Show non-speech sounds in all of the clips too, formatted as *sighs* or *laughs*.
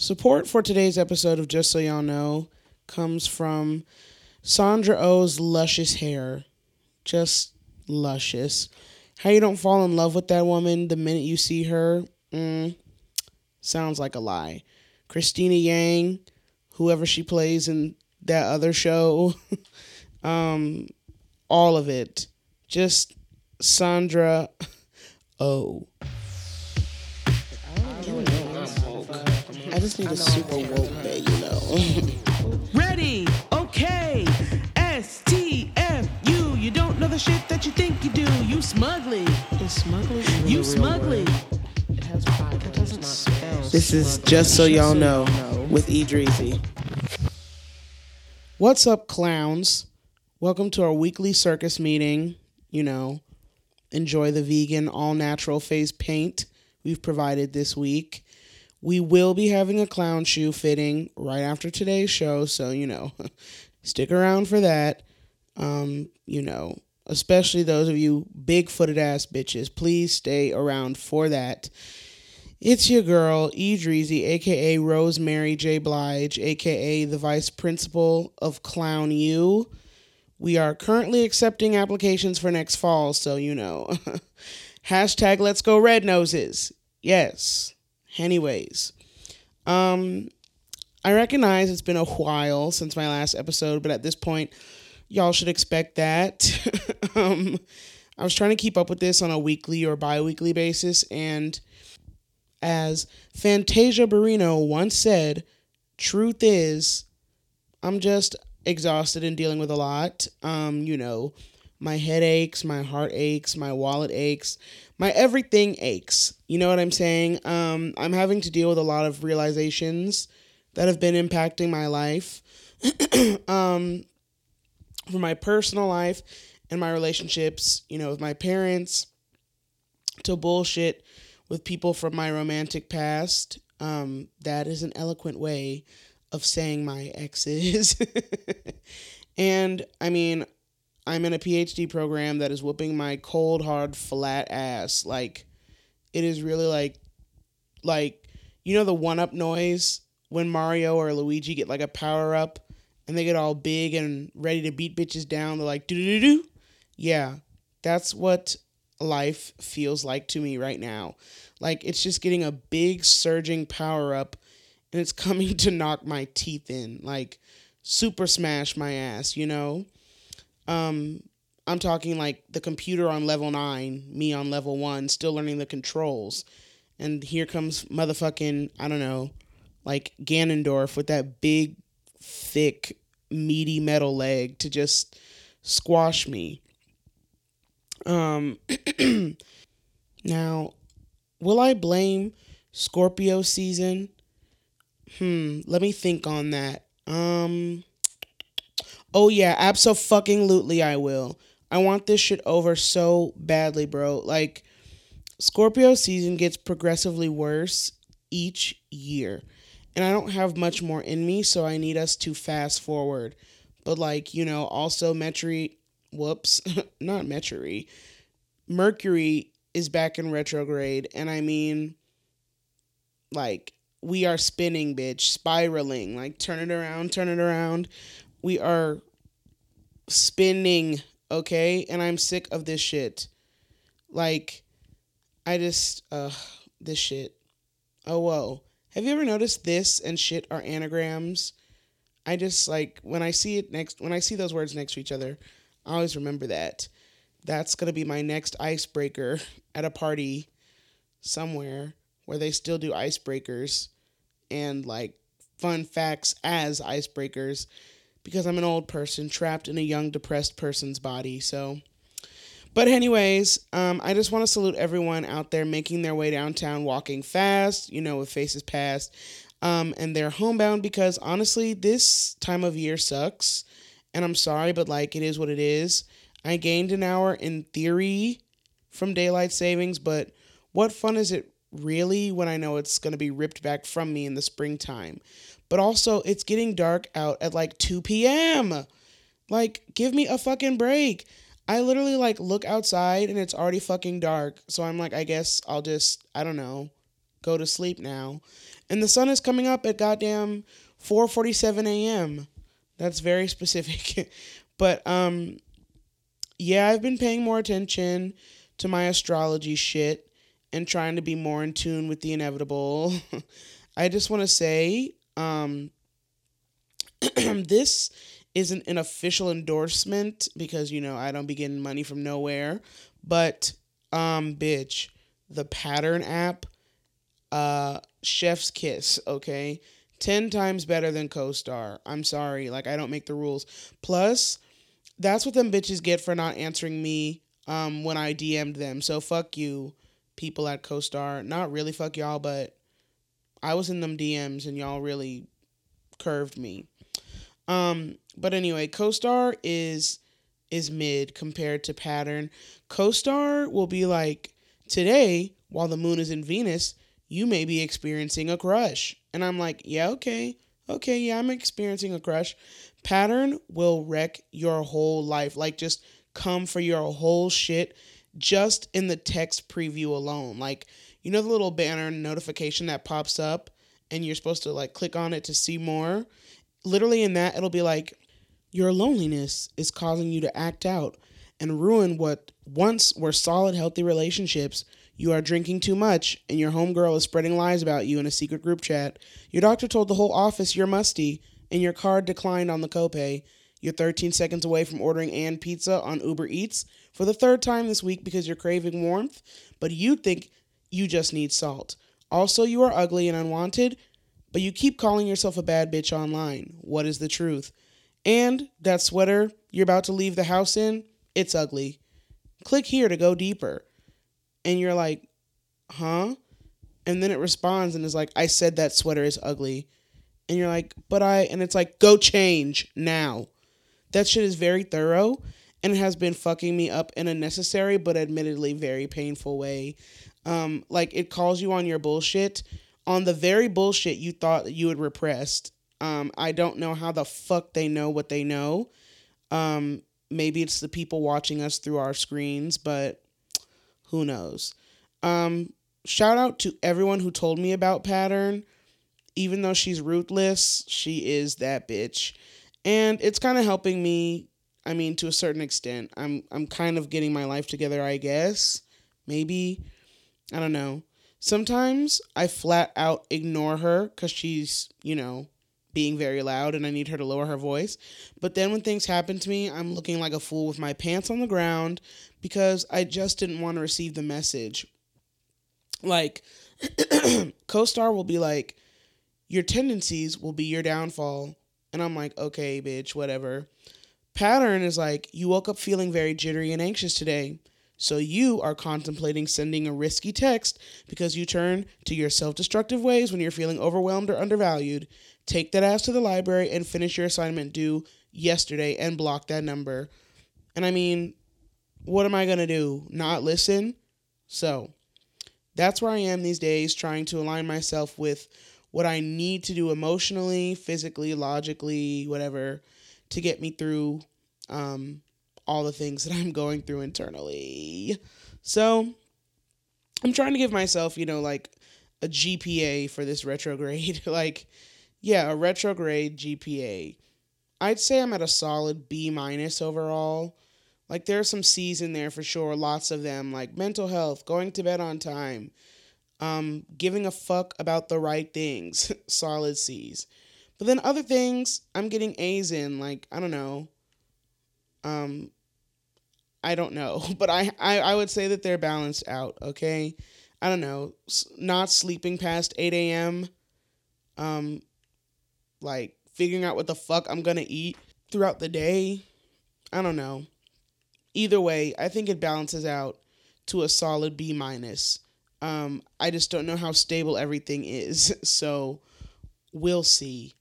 Support for today's episode of Just So Y'all Know comes from Sandra Oh's luscious hair. Just luscious. How you don't fall in love with that woman the minute you see her? Mm, sounds like a lie. Cristina Yang, whoever she plays in that other show, *laughs* um, all of it. Just Sandra *laughs* Oh. I just need a super woke day, you know. *laughs* Ready? Okay. S T F U. You don't know the shit that you think you do. You smuggling. Is smuggling You smuggling. It has five It doesn't spell. This is Just So Y'all Know with Edreezy. What's up, clowns? Welcome to our weekly circus meeting. You know, enjoy the vegan, all natural face paint we've provided this week. We will be having a clown shoe fitting right after today's show, so, you know, *laughs* stick around for that. Um, you know, especially those of you big footed ass bitches, please stay around for that. It's your girl, E. Dreezy, aka Rosemary J. Blige, aka the Vice Principal of Clown U. We are currently accepting applications for next fall, so you know. *laughs* Hashtag Let's Go Red Noses. Yes. Anyways, um, I recognize it's been a while since my last episode, but at this point, y'all should expect that. *laughs* um, I was trying to keep up with this on a weekly or bi weekly basis, and as Fantasia Barrino once said, truth is, I'm just exhausted and dealing with a lot. Um, you know, my head aches, my heart aches, my wallet aches, my everything aches. You know what I'm saying? Um, I'm having to deal with a lot of realizations that have been impacting my life. *clears throat* um, for my personal life and my relationships, you know, with my parents, to bullshit with people from my romantic past. Um, that is an eloquent way of saying my exes. *laughs* and I mean, I'm in a PhD program that is whooping my cold, hard, flat ass. Like, it is really like, like, you know, the one up noise when Mario or Luigi get like a power up and they get all big and ready to beat bitches down. They're like, do do do do. Yeah, that's what life feels like to me right now. Like, it's just getting a big, surging power up and it's *laughs* coming to knock my teeth in. Like, super smash my ass, you know? Um, I'm talking like the computer on level nine, me on level one, still learning the controls. And here comes motherfucking, I don't know, like Ganondorf with that big, thick, meaty metal leg to just squash me. Um, *clears throat* now, will I blame Scorpio season? Hmm, let me think on that. Um, oh yeah, absolutely I will. I want this shit over so badly, bro. Like, Scorpio season gets progressively worse each year. And I don't have much more in me, so I need us to fast forward. But, like, you know, also Metri, whoops, *laughs* not Metri, Mercury is back in retrograde. And I mean, like, we are spinning, bitch, spiraling. Like, turn it around, turn it around. We are spinning, okay? And I'm sick of this shit. Like, I just, uh, this shit. Oh, whoa. Have you ever noticed this and shit are anagrams? I just, like, when I see it next, when I see those words next to each other, I always remember that. That's gonna be my next icebreaker at a party somewhere where they still do icebreakers and like fun facts as icebreakers because I'm an old person trapped in a young depressed person's body. So but anyways, um, I just want to salute everyone out there making their way downtown walking fast, you know, with faces past. Um, and they're homebound because honestly, this time of year sucks. And I'm sorry, but like it is what it is. I gained an hour in theory from daylight savings, but what fun is it really when I know it's going to be ripped back from me in the springtime? But also, it's getting dark out at like 2 p.m. Like, give me a fucking break. I literally like look outside and it's already fucking dark. So I'm like, I guess I'll just, I don't know, go to sleep now. And the sun is coming up at goddamn 4:47 a.m. That's very *laughs* specific. but um yeah, I've been paying more attention to my astrology shit and trying to be more in tune with the inevitable. *laughs* I just want to say um *clears throat* this isn't an official endorsement because you know I don't be getting money from nowhere, but um bitch, the pattern app uh chef's kiss, okay? 10 times better than CoStar. I'm sorry, like I don't make the rules. Plus, that's what them bitches get for not answering me um when I DM'd them. So fuck you people at CoStar. Not really fuck y'all, but I was in them DMs and y'all really curved me. Um, but anyway, CoStar is is mid compared to Pattern. CoStar will be like today while the moon is in Venus, you may be experiencing a crush. And I'm like, yeah, okay. Okay, yeah, I'm experiencing a crush. Pattern will wreck your whole life. Like just come for your whole shit just in the text preview alone. Like, you know the little banner notification that pops up and you're supposed to like click on it to see more? literally in that it'll be like your loneliness is causing you to act out and ruin what once were solid healthy relationships. You are drinking too much and your homegirl is spreading lies about you in a secret group chat. Your doctor told the whole office you're musty and your card declined on the copay. You're 13 seconds away from ordering and pizza on uber eats for the third time this week because you're craving warmth. But you think you just need salt also you are ugly and unwanted but you keep calling yourself a bad bitch online. What is the truth? And that sweater you're about to leave the house in, it's ugly. Click here to go deeper. And you're like, huh? And then it responds and is like, I said that sweater is ugly. And you're like, but I, and it's like, go change now. That shit is very thorough and has been fucking me up in a necessary but admittedly very painful way. Um, like it calls you on your bullshit on the very bullshit you thought you had repressed. Um, I don't know how the fuck they know what they know. Um, maybe it's the people watching us through our screens, but who knows? Um, shout out to everyone who told me about Pattern. Even though she's ruthless, she is that bitch. And it's kind of helping me, I mean, to a certain extent. I'm I'm kind of getting my life together, I guess. Maybe. I don't know. Sometimes I flat out ignore her because she's, you know, being very loud and I need her to lower her voice. But then when things happen to me, I'm looking like a fool with my pants on the ground because I just didn't want to receive the message. Like, *clears throat* co star will be like, your tendencies will be your downfall. And I'm like, okay, bitch, whatever. Pattern is like, you woke up feeling very jittery and anxious today. So you are contemplating sending a risky text because you turn to your self destructive ways when you're feeling overwhelmed or undervalued. Take that ass to the library and finish your assignment due yesterday and block that number. And I mean, what am I going to do? Not listen? So that's where I am these days, trying to align myself with what I need to do emotionally, physically, logically, whatever, to get me through um, all the things *laughs* that I'm going through internally. So I'm trying to give myself, you know, like a GPA for this retrograde. *laughs* like, yeah, a retrograde GPA. I'd say I'm at a solid B minus overall. Like there's some C's in there for sure, lots of them, like mental health, going to bed on time, um, giving a fuck about the right things, *laughs* solid C's. But then other things, I'm getting A's in, like I don't know, um, I don't know, *laughs* but I, I, I would say that they're balanced out. Okay, I don't know, not sleeping past eight a.m. Um, like figuring out what the fuck I'm gonna eat throughout the day. I don't know. Either way, I think it balances out to a solid B minus. Um, I just don't know how stable everything is, *laughs* so we'll see.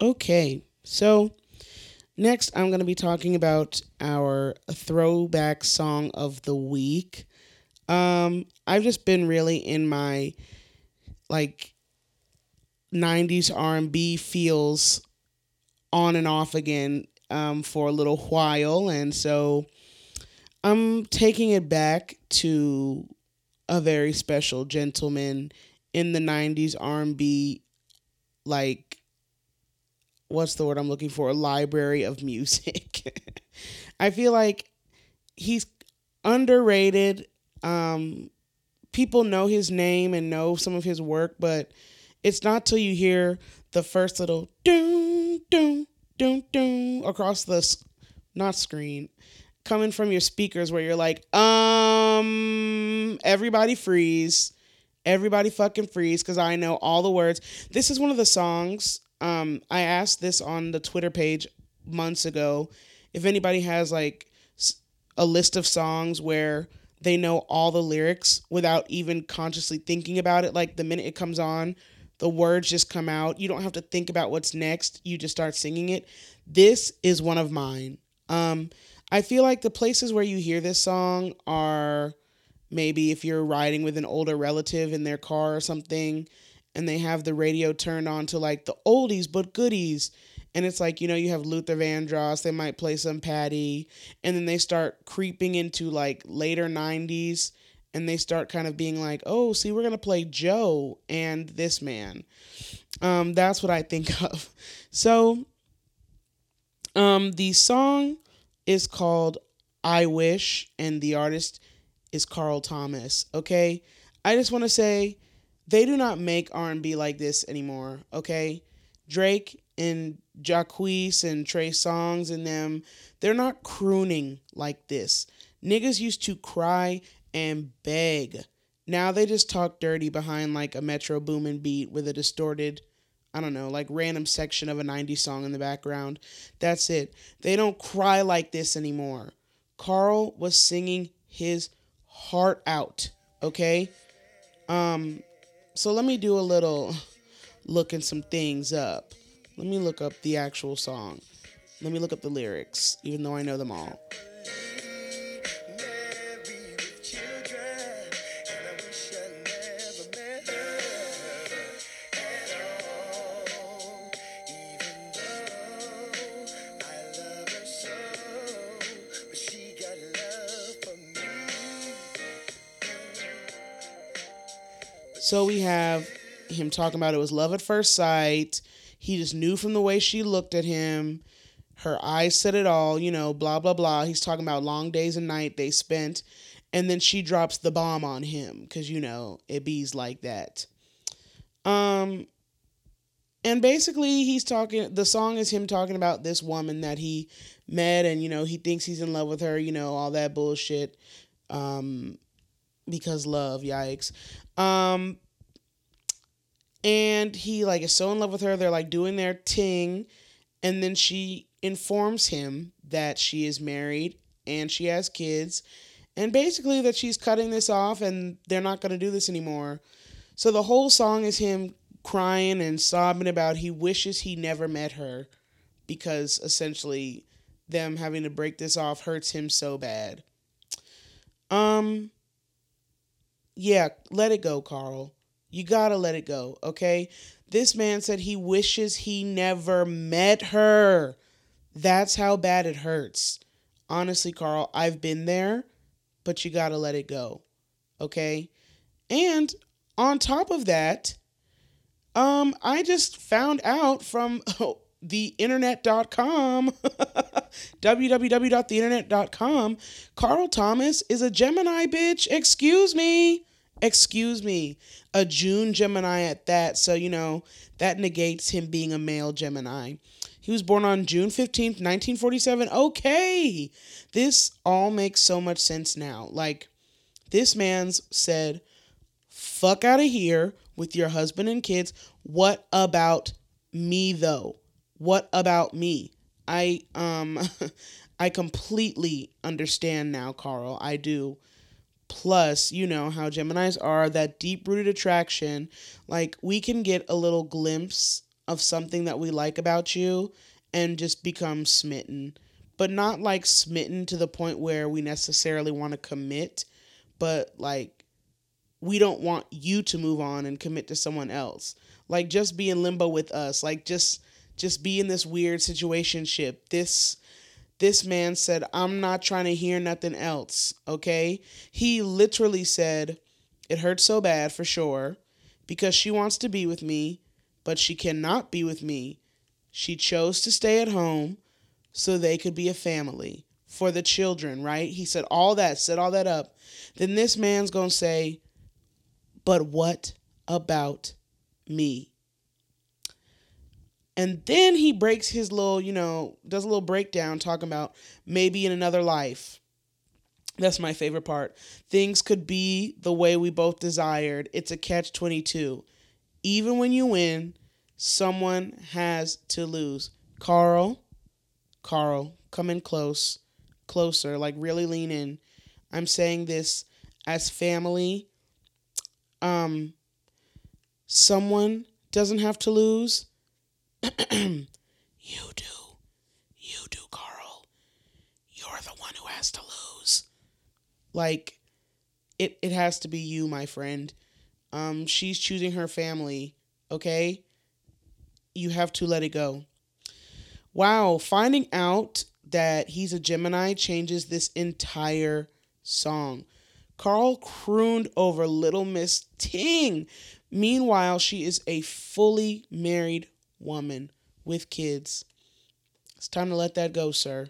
Okay, so next I'm going to be talking about our throwback song of the week. Um, I've just been really in my like 90s R&B feels on and off again um, for a little while and so I'm taking it back to a very special gentleman in the 90s R&B like what's the word I'm looking for? A library of music. *laughs* I feel like he's underrated. Um, people know his name and know some of his work, but it's not till you hear the first little doom doom doom doom across the not screen coming from your speakers where you're like, um, everybody freeze. Everybody fucking freeze because I know all the words. This is one of the songs. Um, I asked this on the Twitter page months ago if anybody has like a list of songs where they know all the lyrics without even consciously thinking about it. Like the minute it comes on, the words just come out. You don't have to think about what's next. You just start singing it. This is one of mine. Um, I feel like the places where you hear this song are maybe if you're riding with an older relative in their car or something and they have the radio turned on to like the oldies but goodies. And it's like you know you have Luther Vandross they might play some Patty and then they start creeping into like later 90s and they start kind of being like oh see we're going to play Joe and this man. Um that's what I think *laughs* of. So um the song is called I Wish and the artist is Carl Thomas. Okay, I just want to say they do not make R and B like this anymore. Okay, Drake and Jacquees and Trey Songz and them, they're not crooning like this. Niggas used to cry and beg. Now they just talk dirty behind like a Metro Boomin beat with a distorted, I don't know, like random section of a 90s song in the background. That's it. They don't cry like this anymore. Carl was singing his heart out, okay? Um so let me do a little looking some things up. Let me look up the actual song. Let me look up the lyrics, even though I know them all. So we have him talking about it was love at first sight. He just knew from the way she looked at him. Her eyes said it all, you know, blah, blah, blah. He's talking about long days and night they spent. And then she drops the bomb on him because, you know, it bees like that. Um, and basically, he's talking, the song is him talking about this woman that he met and, you know, he thinks he's in love with her, you know, all that bullshit. Um, because love, yikes. Um, and he like is so in love with her. They're like doing their ting, and then she informs him that she is married and she has kids, and basically that she's cutting this off and they're not gonna do this anymore. So the whole song is him crying and sobbing about he wishes he never met her because essentially them having to break this off hurts him so bad. Um yeah, let it go, Carl. You gotta let it go, okay? This man said he wishes he never met her. That's how bad it hurts. Honestly, Carl, I've been there, but you gotta let it go, okay? And on top of that, um, I just found out from oh, *laughs* the internet.com, *laughs* www.theinternet.com, Carl Thomas is a Gemini bitch. Excuse me. Excuse me. A June Gemini at that. So, you know, that negates him being a male Gemini. He was born on June 15th, 1947. Okay. This all makes so much sense now. Like, this man's said, fuck out of here with your husband and kids. What about me though? What about me? I um *laughs* I completely understand now, Carl. I do. Plus, you know how Geminis are that deep rooted attraction. Like, we can get a little glimpse of something that we like about you and just become smitten. But not like smitten to the point where we necessarily want to commit, but like we don't want you to move on and commit to someone else. Like just be in limbo with us. Like just just be in this weird situationship. This this man said, "I'm not trying to hear nothing else." Okay? He literally said, "It hurts so bad for sure because she wants to be with me, but she cannot be with me. She chose to stay at home so they could be a family for the children, right? He said all that, set all that up. Then this man's going to say, but what about me? And then he breaks his little, you know, does a little breakdown talking about maybe in another life. That's my favorite part. Things could be the way we both desired. It's a catch 22. Even when you win, someone has to lose. Carl, Carl, come in close, closer, like really lean in. I'm saying this as family. Um, someone doesn't have to lose. *clears throat* you do. You do, Carl. You're the one who has to lose. Like, it, it has to be you, my friend. Um, she's choosing her family, okay? You have to let it go. Wow, finding out that he's a Gemini changes this entire song. Carl crooned over Little Miss Ting. Meanwhile, she is a fully married woman with kids. It's time to let that go, sir.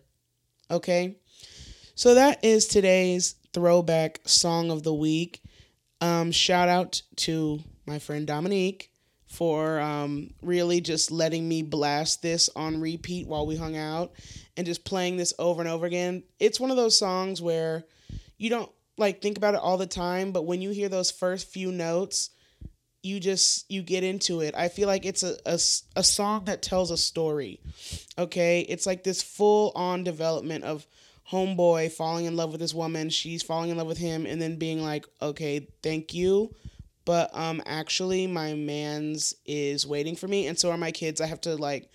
Okay? So that is today's throwback song of the week. Um, shout out to my friend Dominique for um, really just letting me blast this on repeat while we hung out and just playing this over and over again. It's one of those songs where you don't like think about it all the time, but when you hear those first few notes, you just you get into it. I feel like it's a, a, a song that tells a story. Okay? It's like this full on development of homeboy falling in love with this woman, she's falling in love with him and then being like, "Okay, thank you." But um actually my man's is waiting for me and so are my kids. I have to like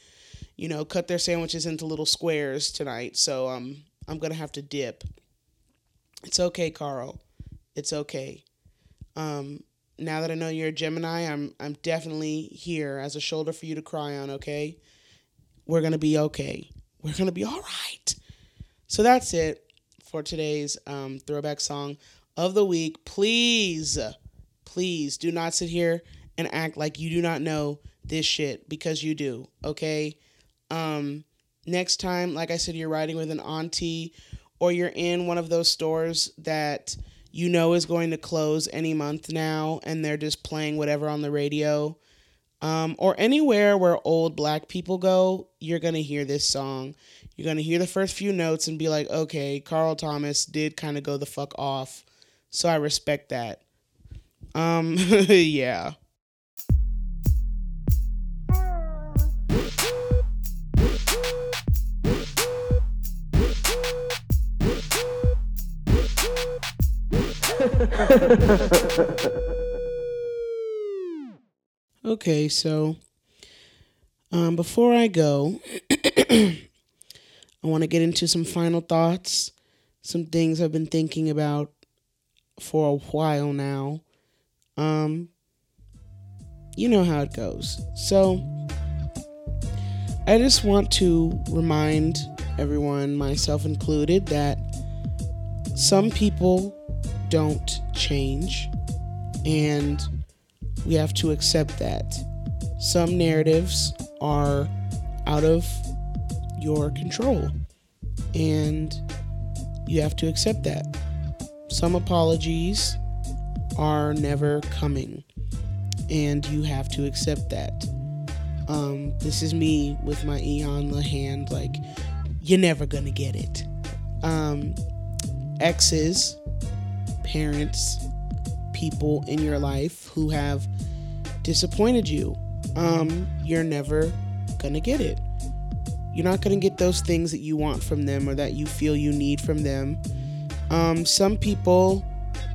you know, cut their sandwiches into little squares tonight. So um I'm to have to dip. It's okay, Carl. It's okay. Um, now that I know you're a Gemini, I'm I'm definitely here as a shoulder for you to cry on, okay? We're gonna be okay. We're gonna be all right. So that's it for today's um, throwback song of the week. Please, please do not sit here and act like you do not know this shit because you do, okay? Um, next time, like I said, you're riding with an auntie or you're in one of those stores that you know is going to close any month now and they're just playing whatever on the radio. Um, or anywhere where old black people go you're going to hear this song. You're going to hear the first few notes and be like okay carl thomas did kind of go the fuck off. So i respect that. Um *laughs* yeah *laughs* Okay, so um, before I go, *clears throat* I want to get into some final thoughts, some things I've been thinking about for a while now. Um, you know how it goes. So, I just want to remind everyone, myself included, that some people don't change and we have to accept that. Some narratives are out of your control, and you have to accept that. Some apologies are never coming, and you have to accept that. Um, this is me with my Eon the hand, like, you're never gonna get it. Um, exes, parents, people in your life who have disappointed you. Um, you're never gonna get it. You're not gonna get those things that you want from them or that you feel you need from them. Um, some people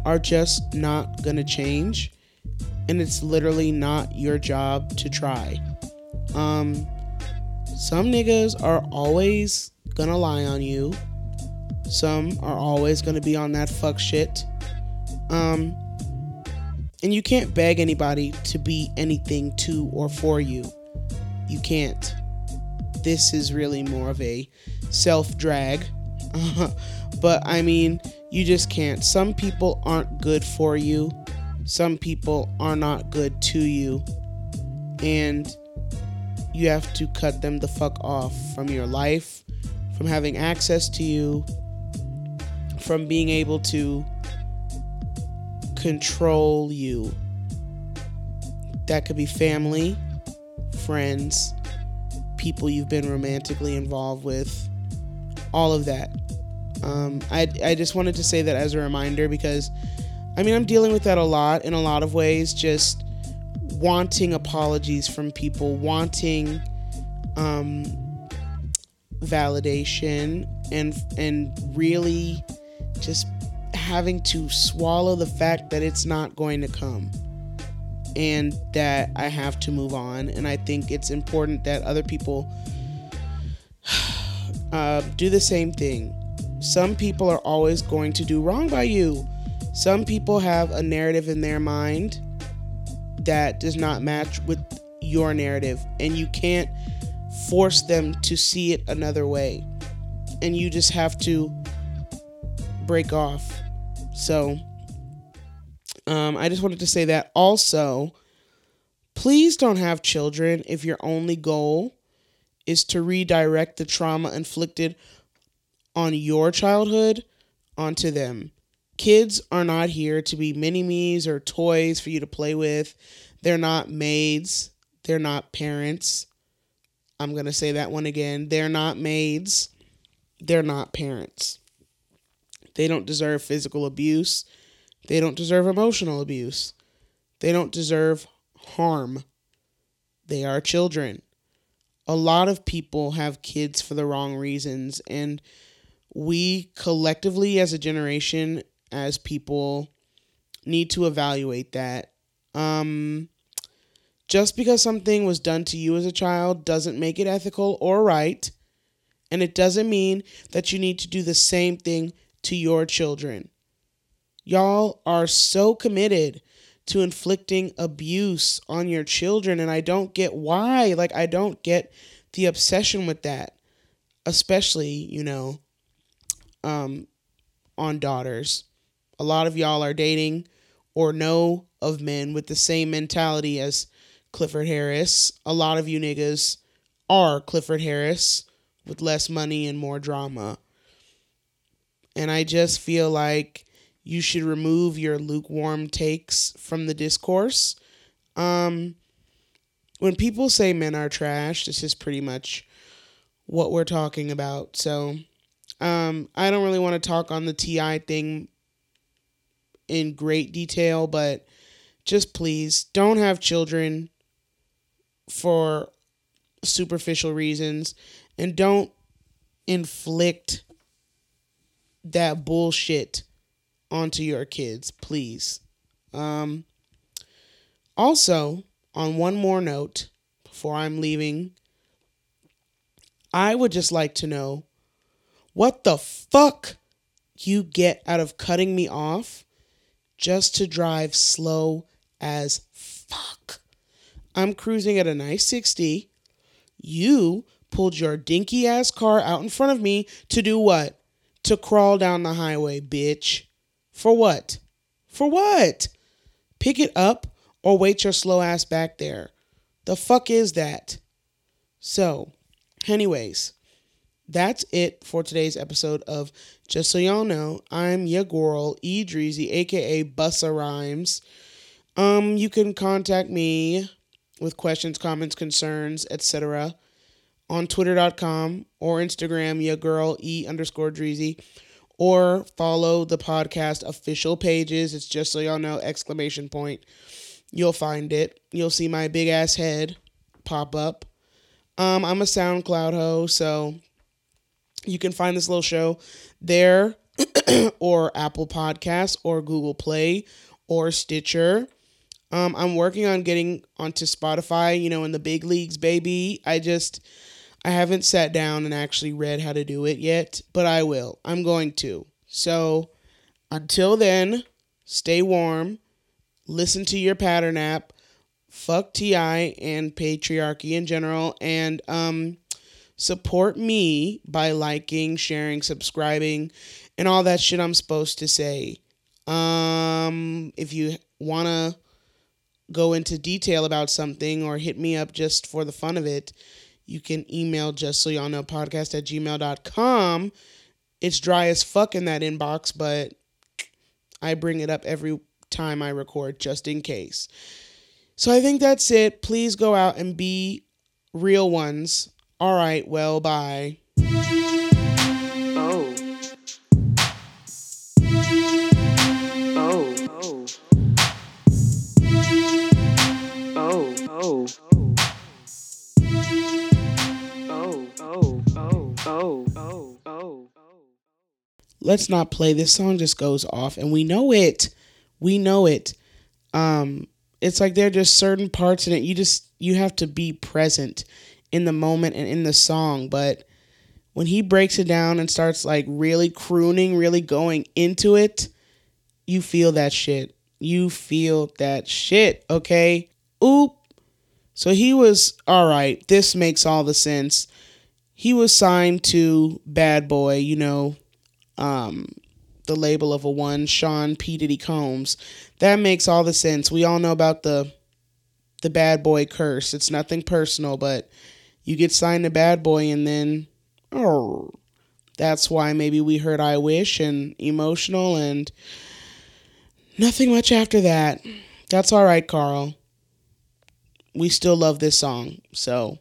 are just not gonna change, and it's literally not your job to try. Um, some niggas are always gonna lie on you. Some are always gonna be on that fuck shit. Um, And you can't beg anybody to be anything to or for you. You can't. This is really more of a self drag. *laughs* but I mean, you just can't. Some people aren't good for you, some people are not good to you. And you have to cut them the fuck off from your life, from having access to you, from being able to control you. That could be family, friends, people you've been romantically involved with, all of that. Um, I, I just wanted to say that as a reminder because, I mean, I'm dealing with that a lot in a lot of ways, just wanting apologies from people, wanting um, validation, and and really just having to swallow the fact that it's not going to come and that I have to move on. And I think it's important that other people *sighs* uh, do the same thing. Some people are always going to do wrong by you. Some people have a narrative in their mind that does not match with your narrative, and you can't force them to see it another way. And you just have to break off. So, um, I just wanted to say that. Also, please don't have children if your only goal is to redirect the trauma inflicted on your childhood onto them. Kids are not here to be mini me's or toys for you to play with. They're not maids. They're not parents. I'm going to say that one again. They're not maids. They're not parents. They don't deserve physical abuse. They don't deserve emotional abuse. They don't deserve harm. They are children. A lot of people have kids for the wrong reasons, and we collectively, as a generation, as people, need to evaluate that. Um, just because something was done to you as a child doesn't make it ethical or right, and it doesn't mean that you need to do the same thing to your children. Y'all are so committed to inflicting abuse on your children, and I don't get why. Like, I don't get the obsession with that, especially, you know, um, on daughters. A lot of y'all are dating or know of men with the same mentality as Clifford Harris. A lot of you niggas are Clifford Harris with less money and more drama. And I just feel like you should remove your lukewarm takes from the discourse. Um, when people say men are trash, this is pretty much what we're talking about. So, um, I don't really want to talk on the TI thing in great detail, but just please don't have children for superficial reasons and don't inflict that bullshit onto your kids, please. Um, also, on one more note, before I'm leaving, I would just like to know what the fuck you get out of cutting me off just to drive slow as fuck. I'm cruising at a nice 60. You pulled your dinky ass car out in front of me to do what? To crawl down the highway, bitch. For what? For what? Pick it up or wait your slow ass back there. The fuck is that? So, anyways, that's it for today's episode of Just So Y'all Know. I'm your girl, E Dreezy, aka Bussa Rhymes. Um, you can contact me with questions, comments, concerns, etc. on twitter.com or Instagram, your girl E underscore Dreezy, or follow the podcast official pages. It's just so y'all know, exclamation point. You'll find it. You'll see my big ass head pop up. Um, I'm a SoundCloud ho, so you can find this little show there *clears throat* or Apple Podcasts or Google Play or Stitcher. Um, I'm working on getting onto Spotify, you know, in the big leagues, baby. I just I haven't sat down and actually read how to do it yet, but I will. I'm going to. So until then, stay warm, listen to your pattern app. Fuck TI and patriarchy in general. And um, support me by liking, sharing, subscribing, and all that shit I'm supposed to say. Um, if you want to go into detail about something or hit me up just for the fun of it, you can email just so y'all know podcast at gmail.com. It's dry as fuck in that inbox, but I bring it up every time I record just in case. So I think that's it. Please go out and be real ones. All right, well, bye. Let's not play. This song just goes off and we know it. We know it. Um it's like there are just certain parts in it. You just you have to be present in the moment and in the song. But when he breaks it down and starts like really crooning really going into it you feel that shit. You feel that shit okay? Oop. So he was all right this makes all the sense. He was signed to bad boy you know um, the label of a one Sean P Diddy Combs. That makes all the sense. We all know about the the bad boy curse. It's nothing personal, but you get signed to bad boy and then oh that's why maybe we heard I wish and emotional and nothing much after that. That's all right, Carl. We still love this song. So